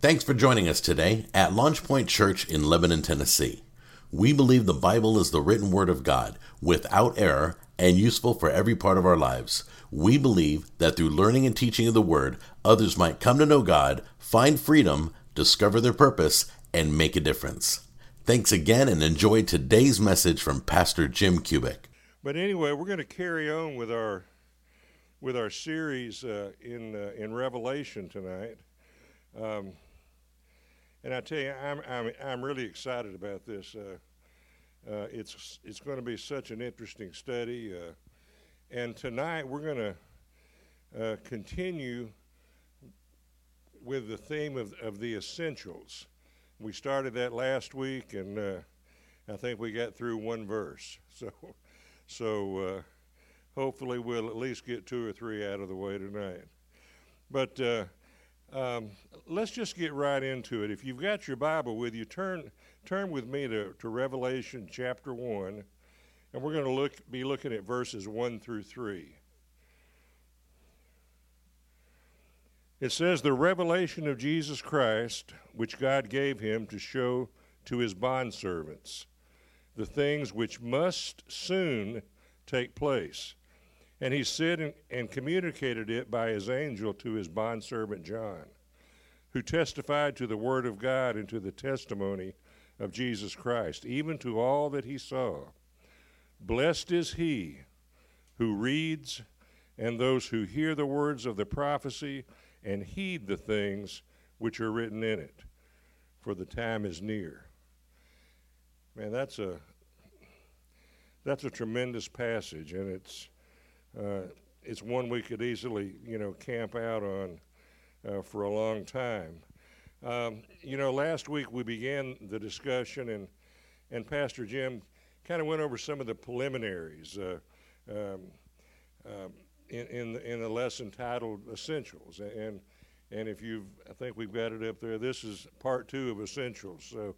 Thanks for joining us today at LaunchPoint Church in Lebanon, Tennessee. We believe the Bible is the written word of God, without error, and useful for every part of our lives. We believe that through learning and teaching of the word, others might come to know God, find freedom, discover their purpose, and make a difference. Thanks again and enjoy today's message from Pastor Jim Kubik. But anyway, we're going to carry on with our with our series uh, in uh, in Revelation tonight. Um, and I tell you, I'm, I'm, I'm really excited about this. Uh, uh, it's, it's going to be such an interesting study. Uh, and tonight we're going to uh, continue with the theme of, of the essentials. We started that last week, and uh, I think we got through one verse. So, so uh, hopefully we'll at least get two or three out of the way tonight. But um, let's just get right into it. If you've got your Bible with you, turn turn with me to, to Revelation chapter one, and we're going to look be looking at verses one through three. It says, "The revelation of Jesus Christ, which God gave him to show to his bondservants, the things which must soon take place." And he said and, and communicated it by his angel to his bondservant John, who testified to the word of God and to the testimony of Jesus Christ, even to all that he saw. Blessed is he who reads and those who hear the words of the prophecy and heed the things which are written in it, for the time is near. Man, that's a that's a tremendous passage, and it's it's one we could easily, you know, camp out on uh, for a long time. Um, you know, last week we began the discussion, and and Pastor Jim kind of went over some of the preliminaries uh, um, uh, in in the, in the lesson titled Essentials, and and if you've, I think we've got it up there. This is part two of Essentials. So.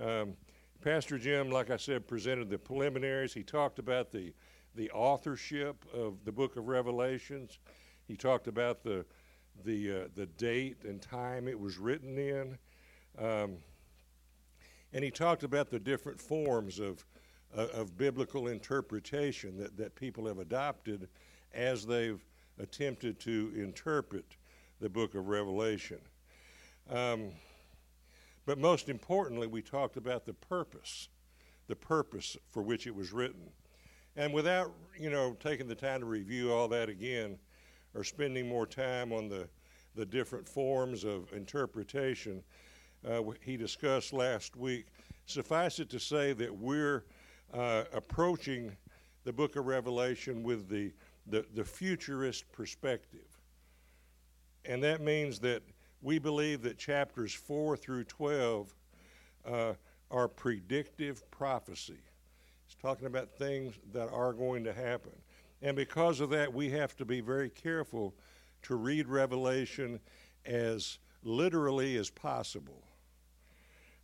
Um, Pastor Jim, like I said, presented the preliminaries. He talked about the the authorship of the book of Revelations. He talked about the the uh, the date and time it was written in, um, and he talked about the different forms of uh, of biblical interpretation that that people have adopted as they've attempted to interpret the book of Revelation. Um, but most importantly, we talked about the purpose, the purpose for which it was written. And without, you know, taking the time to review all that again or spending more time on the, the different forms of interpretation uh, he discussed last week, suffice it to say that we're uh, approaching the book of Revelation with the, the, the futurist perspective. And that means that we believe that chapters 4 through 12 uh, are predictive prophecy. Talking about things that are going to happen. And because of that, we have to be very careful to read Revelation as literally as possible.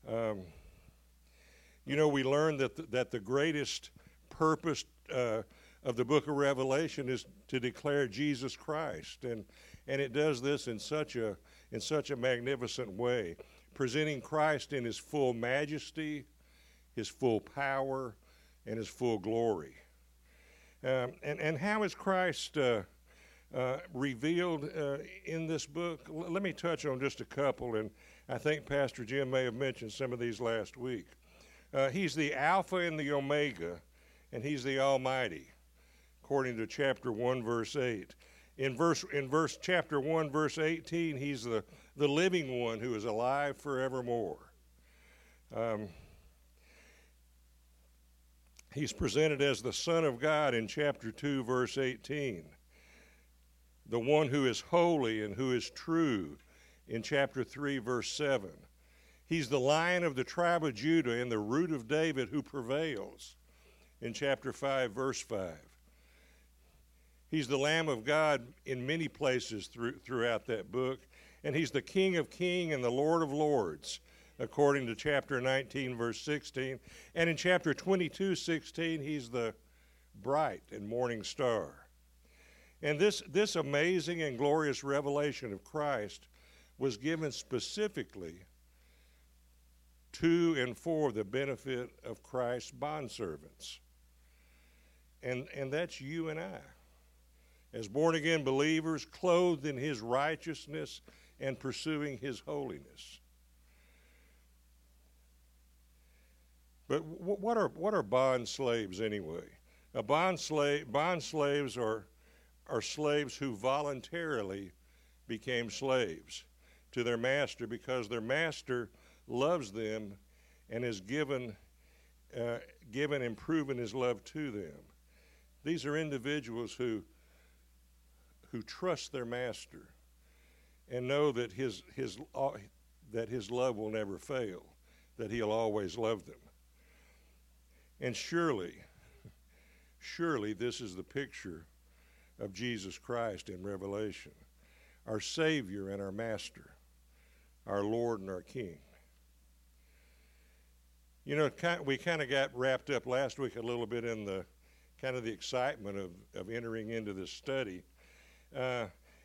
Um, you know, we learn that the, that the greatest purpose uh, of the book of Revelation is to declare Jesus Christ, and and it does this in such a in such a magnificent way, presenting Christ in His full majesty, His full power, and his full glory. Um, and, and how is Christ uh, uh, revealed uh, in this book? L- let me touch on just a couple, and I think Pastor Jim may have mentioned some of these last week. Uh, he's the Alpha and the Omega, and he's the Almighty, according to chapter 1, verse 8. In verse, in verse chapter 1, verse 18, he's the, the living one who is alive forevermore. Um, He's presented as the Son of God in chapter 2, verse 18. The one who is holy and who is true in chapter 3, verse 7. He's the lion of the tribe of Judah and the root of David who prevails in chapter 5, verse 5. He's the Lamb of God in many places through, throughout that book. And he's the King of kings and the Lord of lords according to chapter 19, verse 16. And in chapter 22, 16, he's the bright and morning star. And this, this amazing and glorious revelation of Christ was given specifically to and for the benefit of Christ's bondservants. And, and that's you and I. As born again believers, clothed in his righteousness and pursuing his holiness. But what are, what are bond slaves anyway? A bond slave, bond slaves are, are slaves who voluntarily became slaves to their master because their master loves them and has given, uh, given and proven his love to them. These are individuals who, who trust their master and know that his, his, uh, that his love will never fail, that he'll always love them. And surely, surely this is the picture of Jesus Christ in Revelation, our Savior and our Master, our Lord and our King. You know, we kind of got wrapped up last week a little bit in the kind of the excitement of, of entering into this study. Uh,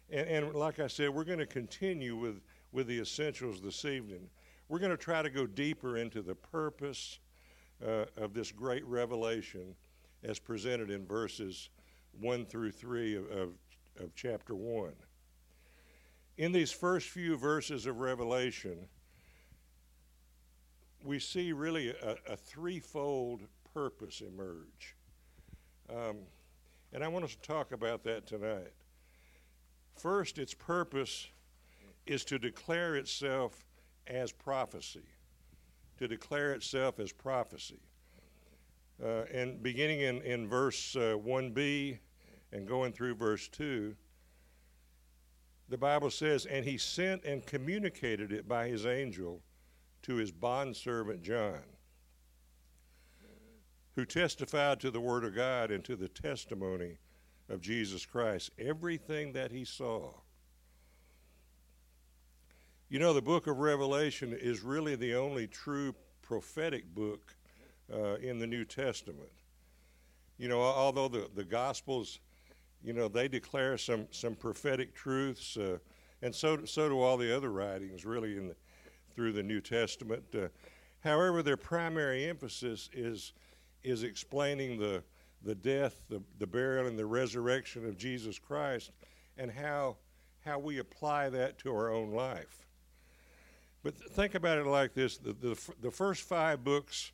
and, and, like I said, we're going to continue with, with the essentials this evening. We're going to try to go deeper into the purpose uh, of this great revelation as presented in verses 1 through 3 of, of, of chapter 1. In these first few verses of Revelation, we see really a, a threefold purpose emerge. Um, and I want us to talk about that tonight. First, its purpose is to declare itself as prophecy, to declare itself as prophecy. Uh, and beginning in, in verse uh, 1b and going through verse 2, the Bible says, And he sent and communicated it by his angel to his bondservant John, who testified to the Word of God and to the testimony of Jesus Christ, everything that he saw. You know, the book of Revelation is really the only true prophetic book uh, in the New Testament. You know, although the, the Gospels, you know, they declare some, some prophetic truths, uh, and so, so do all the other writings, really, in the, through the New Testament. Uh, however, their primary emphasis is, is explaining the, the death, the, the burial, and the resurrection of Jesus Christ and how, how we apply that to our own life. But think about it like this the, the, the first five books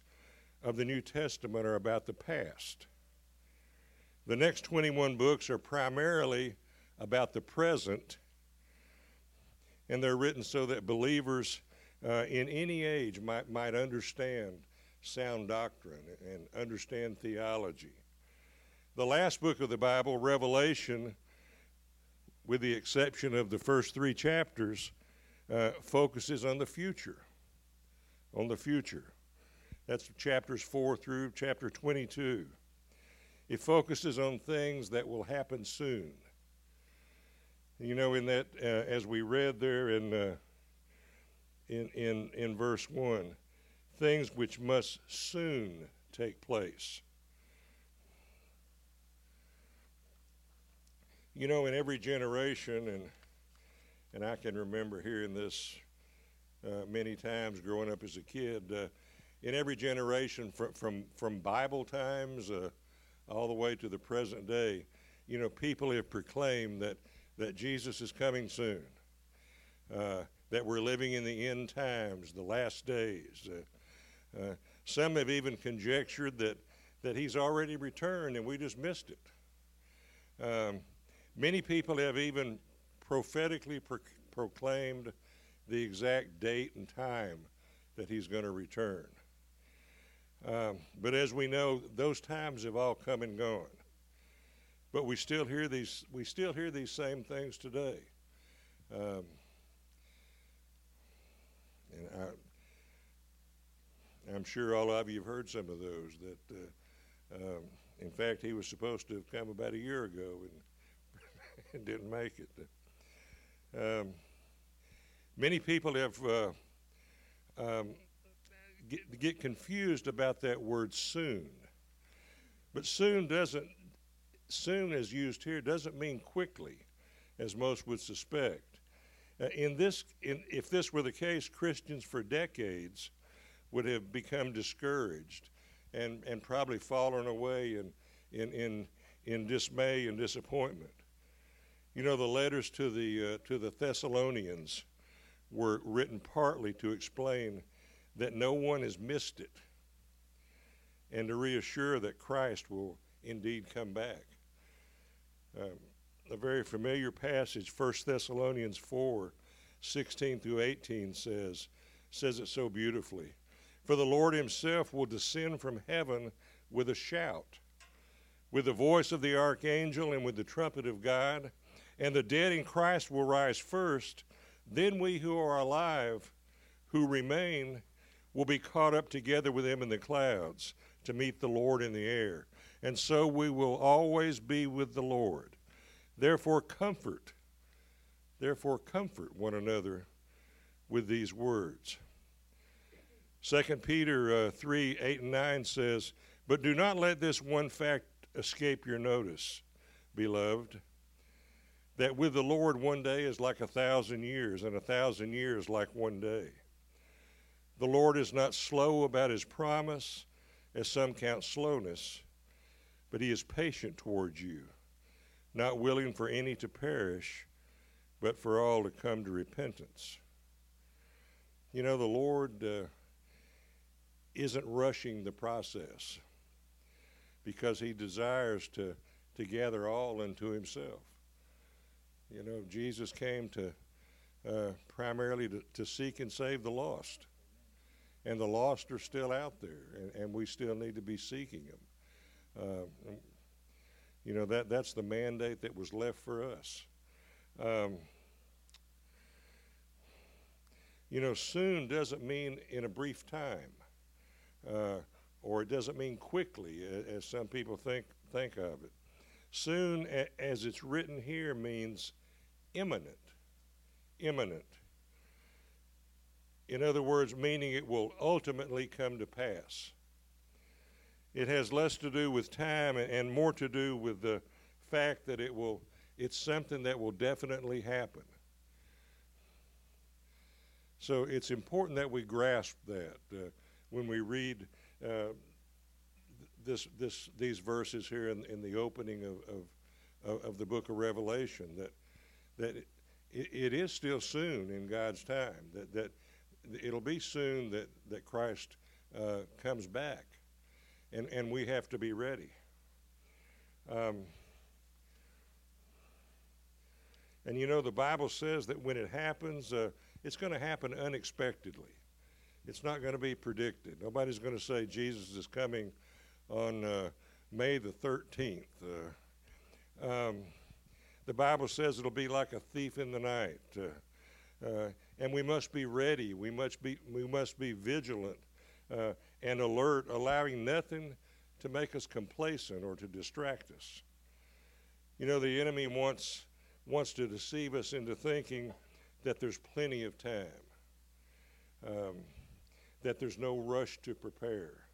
of the New Testament are about the past. The next 21 books are primarily about the present, and they're written so that believers uh, in any age might, might understand sound doctrine and understand theology. The last book of the Bible, Revelation, with the exception of the first three chapters, uh, focuses on the future. On the future. That's chapters 4 through chapter 22. It focuses on things that will happen soon. You know, in that, uh, as we read there in uh, in, in, in verse 1 things which must soon take place. You know, in every generation, and, and I can remember hearing this uh, many times growing up as a kid, uh, in every generation from, from, from Bible times uh, all the way to the present day, you know, people have proclaimed that, that Jesus is coming soon. Uh, that we're living in the end times, the last days. Uh, uh, some have even conjectured that, that he's already returned and we just missed it. Um, many people have even prophetically pro- proclaimed the exact date and time that he's going to return. Um, but as we know, those times have all come and gone. But we still hear these. We still hear these same things today. Um, and I, am sure all of you have heard some of those. That, uh, um, in fact, he was supposed to have come about a year ago and, and didn't make it. Um, many people have uh, um, get, get confused about that word soon. But soon doesn't, soon as used here, doesn't mean quickly, as most would suspect. Uh, in this, in, if this were the case, Christians for decades would have become discouraged and, and probably fallen away in, in, in, in dismay and disappointment. You know, the letters to the, uh, to the Thessalonians were written partly to explain that no one has missed it and to reassure that Christ will indeed come back. Um, a very familiar passage, 1 Thessalonians 4 16 through 18 says, says it so beautifully. For the Lord himself will descend from heaven with a shout, with the voice of the archangel, and with the trumpet of God, and the dead in Christ will rise first. Then we who are alive, who remain, will be caught up together with him in the clouds to meet the Lord in the air. And so we will always be with the Lord. Therefore, comfort, therefore, comfort one another with these words. 2 Peter uh, 3 8 and 9 says, But do not let this one fact escape your notice, beloved, that with the Lord one day is like a thousand years, and a thousand years like one day. The Lord is not slow about his promise, as some count slowness, but he is patient towards you not willing for any to perish, but for all to come to repentance. You know, the Lord uh, isn't rushing the process because he desires to, to gather all unto himself. You know, Jesus came to uh, primarily to, to, seek and save the lost. And the lost are still out there, and, and we still need to be seeking them. Uh, you know, that, that's the mandate that was left for us. Um, you know, soon doesn't mean in a brief time, uh, or it doesn't mean quickly, as some people think, think of it. Soon, as it's written here, means imminent. Imminent. In other words, meaning it will ultimately come to pass. It has less to do with time and more to do with the fact that it will it's something that will definitely happen. So it's important that we grasp that uh, when we read uh, this, this, these verses here in, in the opening of, of, of, the book of Revelation, that, that it, it is still soon in God's time, that, that it'll be soon that, that Christ uh, comes back and, and we have to be ready. Um, and you know, the Bible says that when it happens, uh, it's going to happen unexpectedly. It's not going to be predicted. Nobody's going to say Jesus is coming on uh, May the 13th. Uh, um, the Bible says it'll be like a thief in the night. Uh, and we must be ready. We must be, we must be vigilant and alert, allowing nothing to make us complacent or to distract us. You know, the enemy wants, wants to deceive us into thinking that there's plenty of time, um, that there's no rush to prepare,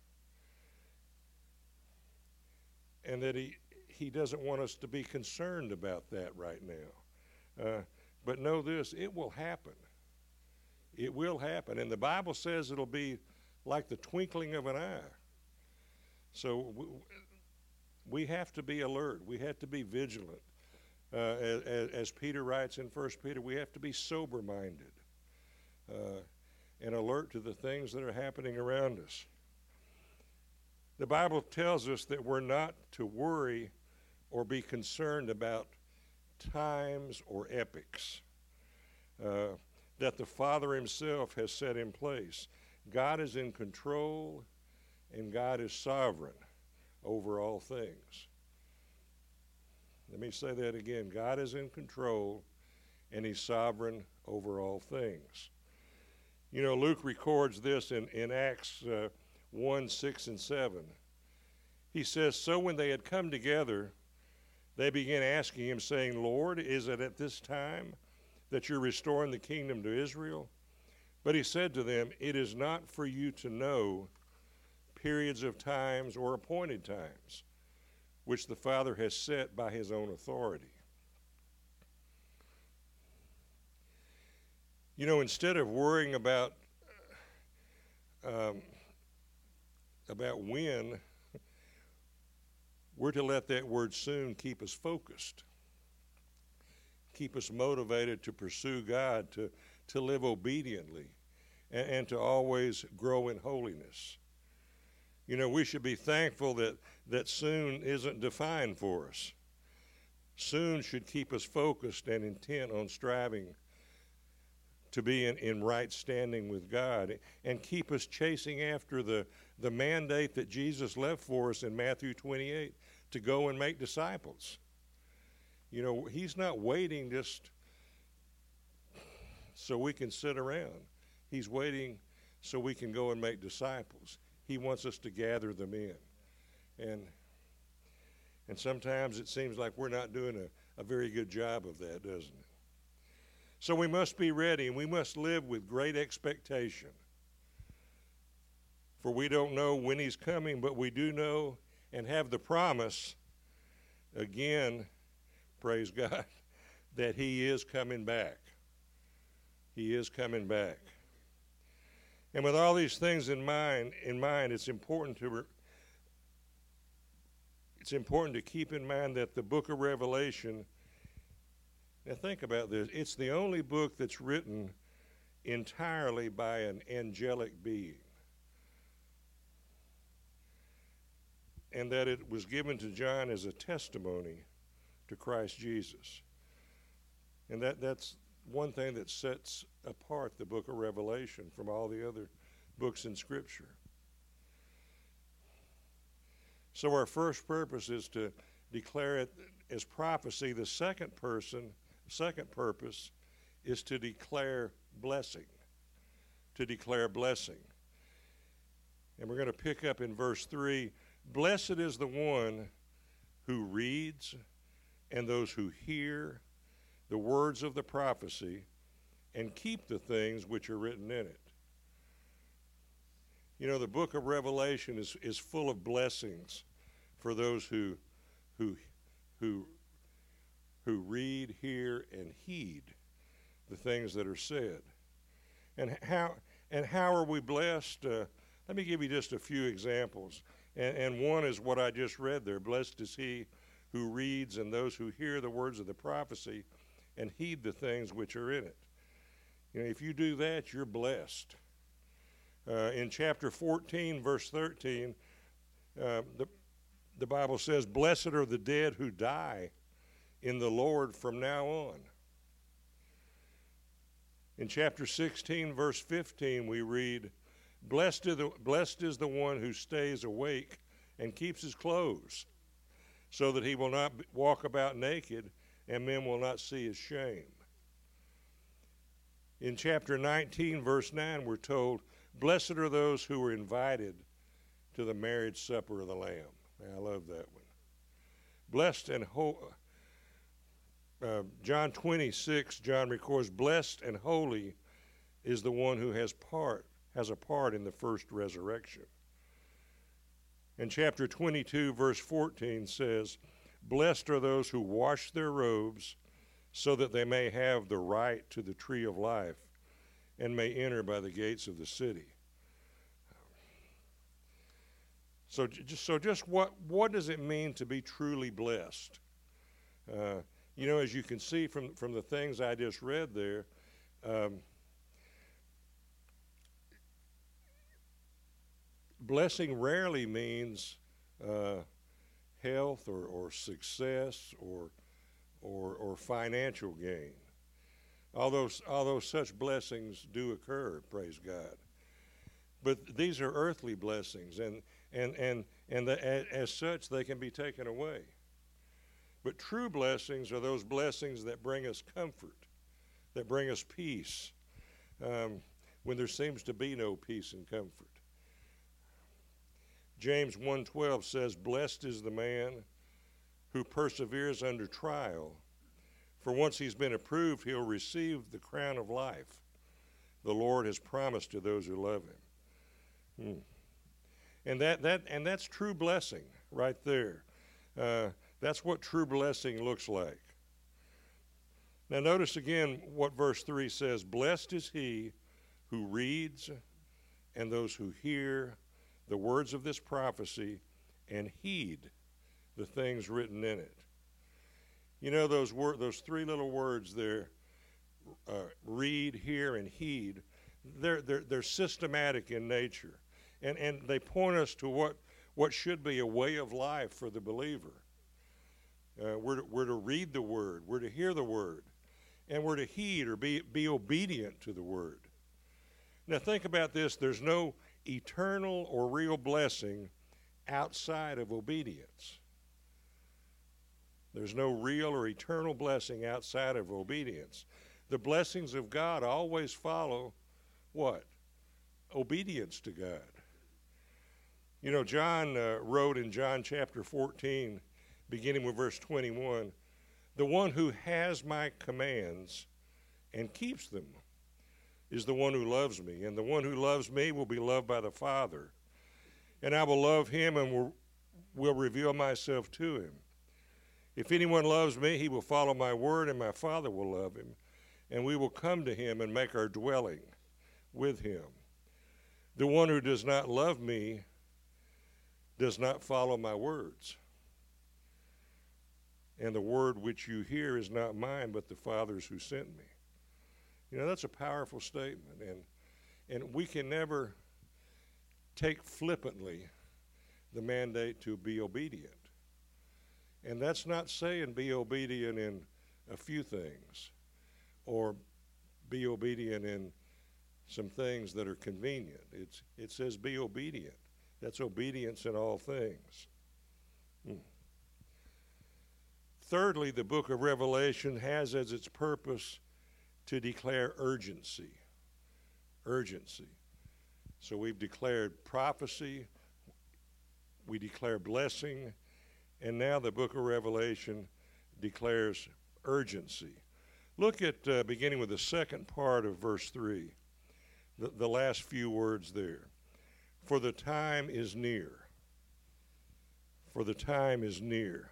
and that he, he doesn't want us to be concerned about that right now. Uh, but know this it will happen. It will happen. And the Bible says it'll be like the twinkling of an eye. So we have to be alert. We have to be vigilant. Uh, as, as, Peter writes in 1 Peter, we have to be sober minded uh, and alert to the things that are happening around us. The Bible tells us that we're not to worry or be concerned about times or epochs uh, that the Father Himself has set in place. God is in control and God is sovereign over all things. Let me say that again God is in control and He's sovereign over all things. You know, Luke records this in, in Acts uh, 1 6 and 7. He says, So when they had come together, they began asking him, saying, Lord, is it at this time that you're restoring the kingdom to Israel? But he said to them, It is not for you to know periods of times or appointed times, which the Father has set by his own authority. You know, instead of worrying about um, about when, we're to let that word soon keep us focused, keep us motivated to pursue God, to, to live obediently, and, and to always grow in holiness. You know, we should be thankful that, that soon isn't defined for us. Soon should keep us focused and intent on striving to be in, in right standing with God and keep us chasing after the, the mandate that Jesus left for us in Matthew 28 to go and make disciples. You know, He's not waiting just so we can sit around, He's waiting so we can go and make disciples. He wants us to gather them in. And and sometimes it seems like we're not doing a, a very good job of that, doesn't it? So we must be ready and we must live with great expectation. For we don't know when he's coming, but we do know and have the promise, again, praise God, that he is coming back. He is coming back. And with all these things in mind, in mind, it's important to it's important to keep in mind that the book of Revelation now, think about this. It's the only book that's written entirely by an angelic being. And that it was given to John as a testimony to Christ Jesus. And that, that's one thing that sets apart the book of Revelation from all the other books in Scripture. So, our first purpose is to declare it as prophecy. The second person second purpose is to declare blessing. To declare blessing. And we're going to pick up in verse 3 Blessed is the one who reads and those who hear the words of the prophecy and keep the things which are written in it. You know, the book of Revelation is, is full of blessings for those who, who, who who read, hear, and heed the things that are said. And how, and how are we blessed? Uh, let me give you just a few examples. And, and one is what I just read there Blessed is he who reads and those who hear the words of the prophecy and heed the things which are in it. You know, if you do that, you're blessed. Uh, in chapter 14, verse 13, uh, the, the Bible says, Blessed are the dead who die in the Lord from now on. In chapter 16, verse 15, we read, Blessed is, the, blessed is the one who stays awake and keeps his clothes, so that he will not walk about naked and men will not see his shame. In chapter 19, verse 9, we're told, Blessed are those who are invited to the marriage supper of the Lamb. I love that one. Blessed and holy uh, John 26, John records, Blessed and holy is the one who has part has a part in the first resurrection. And chapter 22, verse 14 says, Blessed are those who wash their robes so that they may have the right to the tree of life and may enter by the gates of the city. So, just, so just what, what does it mean to be truly blessed? Uh, you know, as you can see from, from the things I just read there, um, blessing rarely means uh, health or, or success or, or, or financial gain. Although, although such blessings do occur, praise God. But these are earthly blessings, and, and, and, and the, as, as such, they can be taken away. But true blessings are those blessings that bring us comfort, that bring us peace um, when there seems to be no peace and comfort. James 1:12 says, "Blessed is the man who perseveres under trial, for once he's been approved, he'll receive the crown of life the Lord has promised to those who love him." Hmm. And that that and that's true blessing right there. Uh, that's what true blessing looks like. Now, notice again what verse 3 says Blessed is he who reads and those who hear the words of this prophecy and heed the things written in it. You know those wor- those three little words there, uh, read, hear, and heed. They're, they're they're systematic in nature, and and they point us to what what should be a way of life for the believer. Uh, we're to, we're to read the word, we're to hear the word, and we're to heed or be be obedient to the word. Now think about this. There's no eternal or real blessing outside of obedience. There's no real or eternal blessing outside of obedience. The blessings of God always follow what? Obedience to God. You know, John uh, wrote in John chapter 14, beginning with verse 21, The one who has my commands and keeps them is the one who loves me, and the one who loves me will be loved by the Father. And I will love him and will, will reveal myself to him. If anyone loves me, he will follow my word, and my Father will love him, and we will come to him and make our dwelling with him. The one who does not love me does not follow my words. And the word which you hear is not mine, but the Father's who sent me. You know, that's a powerful statement, and, and we can never take flippantly the mandate to be obedient. And that's not saying be obedient in a few things or be obedient in some things that are convenient. It's, it says be obedient. That's obedience in all things. Hmm. Thirdly, the book of Revelation has as its purpose to declare urgency. Urgency. So we've declared prophecy, we declare blessing, and now the book of Revelation declares urgency. Look at uh, beginning with the second part of verse 3, the, the last few words there. For the time is near. For the time is near.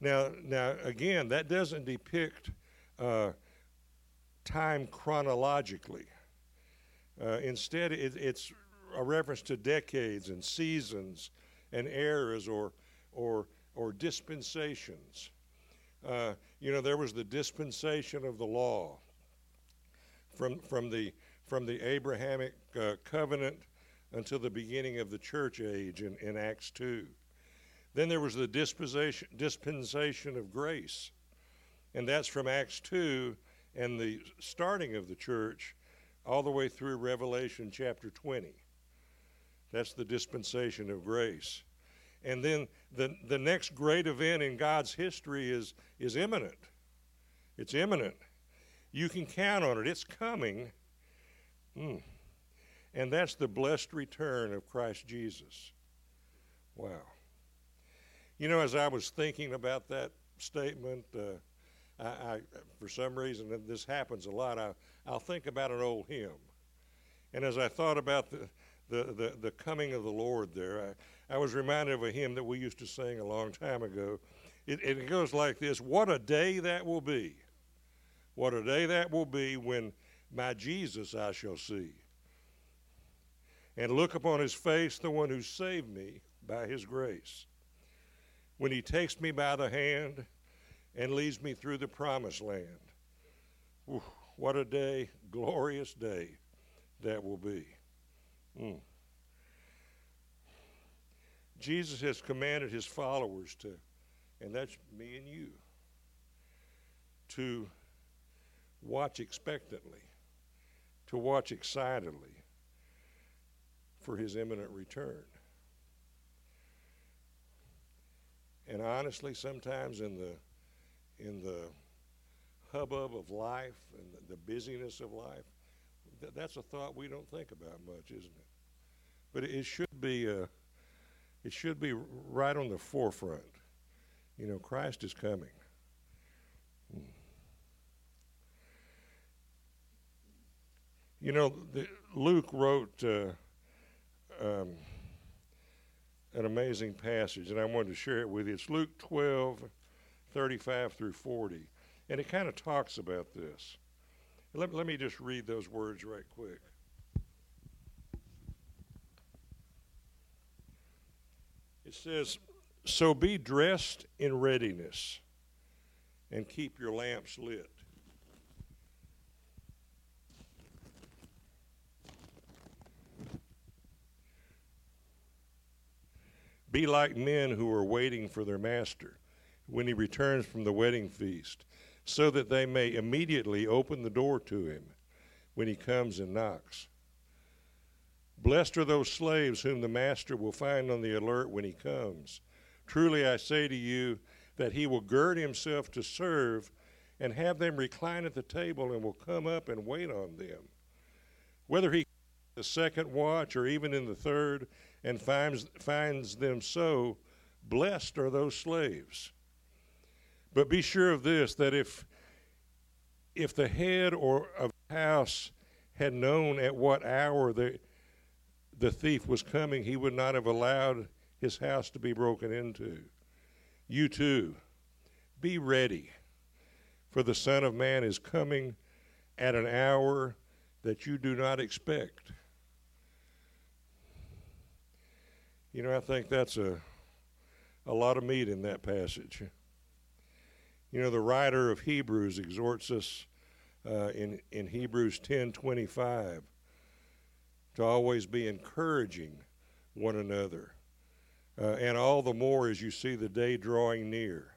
Now, now again, that doesn't depict uh, time chronologically. Uh, instead, it, it's a reference to decades and seasons and eras or, or, or dispensations. Uh, you know, there was the dispensation of the law from, from, the, from the Abrahamic uh, covenant until the beginning of the church age in, in Acts 2. Then there was the dispensation, dispensation of grace, and that's from Acts 2 and the starting of the church all the way through Revelation chapter 20. That's the dispensation of grace. And then the, the next great event in God's history is, is imminent. It's imminent. You can count on it, it's coming. Mm. And that's the blessed return of Christ Jesus. Wow. You know, as I was thinking about that statement, uh, I, I, for some reason, this happens a lot, I, I'll think about an old hymn. And as I thought about the, the, the, the coming of the Lord there, I, I was reminded of a hymn that we used to sing a long time ago. It, it goes like this What a day that will be! What a day that will be when my Jesus I shall see. And look upon his face, the one who saved me by his grace. When he takes me by the hand, and leads me through the promised land. Whew, what a day, glorious day that will be. Mm. Jesus has commanded his followers to, and that's me and you, to watch expectantly, to watch excitedly for his imminent return. And honestly, sometimes in the in the hubbub of life and the, busyness of life, th- that's a thought we don't think about much, isn't it? But it, it should be uh, it should be right on the forefront. You know, Christ is coming. Hmm. You know, the, Luke wrote uh, um, an amazing passage, and I wanted to share it with you. It's Luke 12, 35 through 40. And it kind of talks about this. Let, let me just read those words right quick. It says, So be dressed in readiness and keep your lamps lit. Be like men who are waiting for their master when he returns from the wedding feast, so that they may immediately open the door to him when he comes and knocks. Blessed are those slaves whom the master will find on the alert when he comes. Truly I say to you that he will gird himself to serve and have them recline at the table and will come up and wait on them. Whether he the second watch or even in the third and finds finds them so, blessed are those slaves. But be sure of this that if if the head or of the house had known at what hour the the thief was coming, he would not have allowed his house to be broken into. You too, be ready, for the Son of Man is coming at an hour that you do not expect. You know, I think that's a a lot of meat in that passage. You know, the writer of Hebrews exhorts us uh, in in Hebrews ten twenty five to always be encouraging one another, uh, and all the more as you see the day drawing near.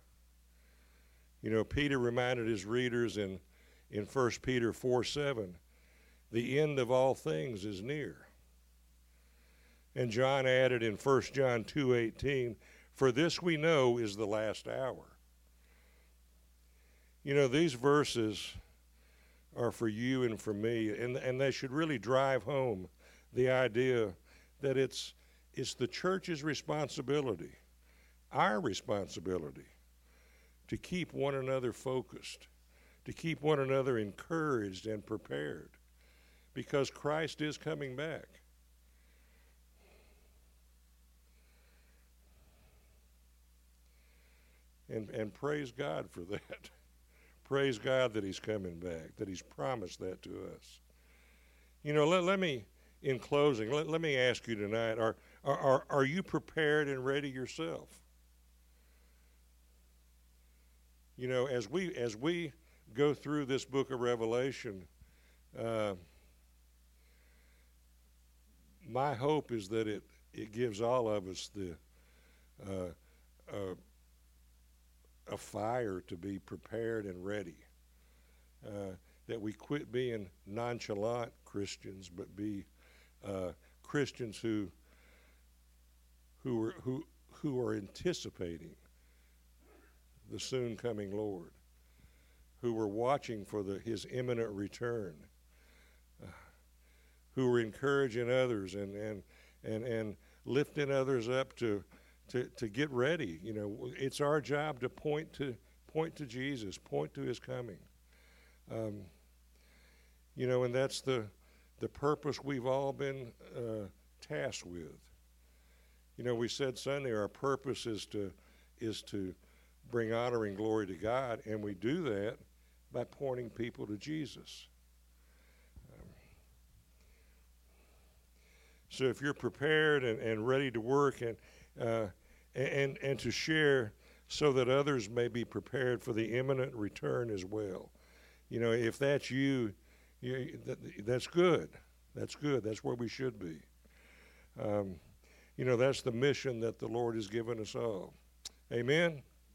You know, Peter reminded his readers in in 1 Peter 4 7, the end of all things is near. And John added in 1 John 2:18, "For this we know is the last hour." You know, these verses are for you and for me, and and they should really drive home the idea that it's it's the church's responsibility, our responsibility, to keep one another focused, to keep one another encouraged and prepared, because Christ is coming back. And, and praise God for that. Praise God that He's coming back, that He's promised that to us. You know, let, let me in closing, let, let me ask you tonight are, are, are you prepared and ready yourself? You know, as we, as we go through this book of Revelation, uh, my hope is that it, it gives all of us the uh, uh, a fire to be prepared and ready. Uh, that we quit being nonchalant Christians, but be uh, Christians who who are who who are anticipating the soon coming Lord, who are watching for the, His imminent return, uh, who are encouraging others and and and and lifting others up to to to get ready. You know, it's our job to point to point to Jesus, point to His coming. Um, you know, and that's the the purpose we've all been uh, tasked with. You know, we said Sunday our purpose is to is to bring honor and glory to God, and we do that by pointing people to Jesus. Um, so if you're prepared and, and ready to work and, uh, and and to share so that others may be prepared for the imminent return as well. You know, if that's you, you, that, that's good. That's good. That's where we should be. Um, you know, that's the mission that the Lord has given us all. Amen.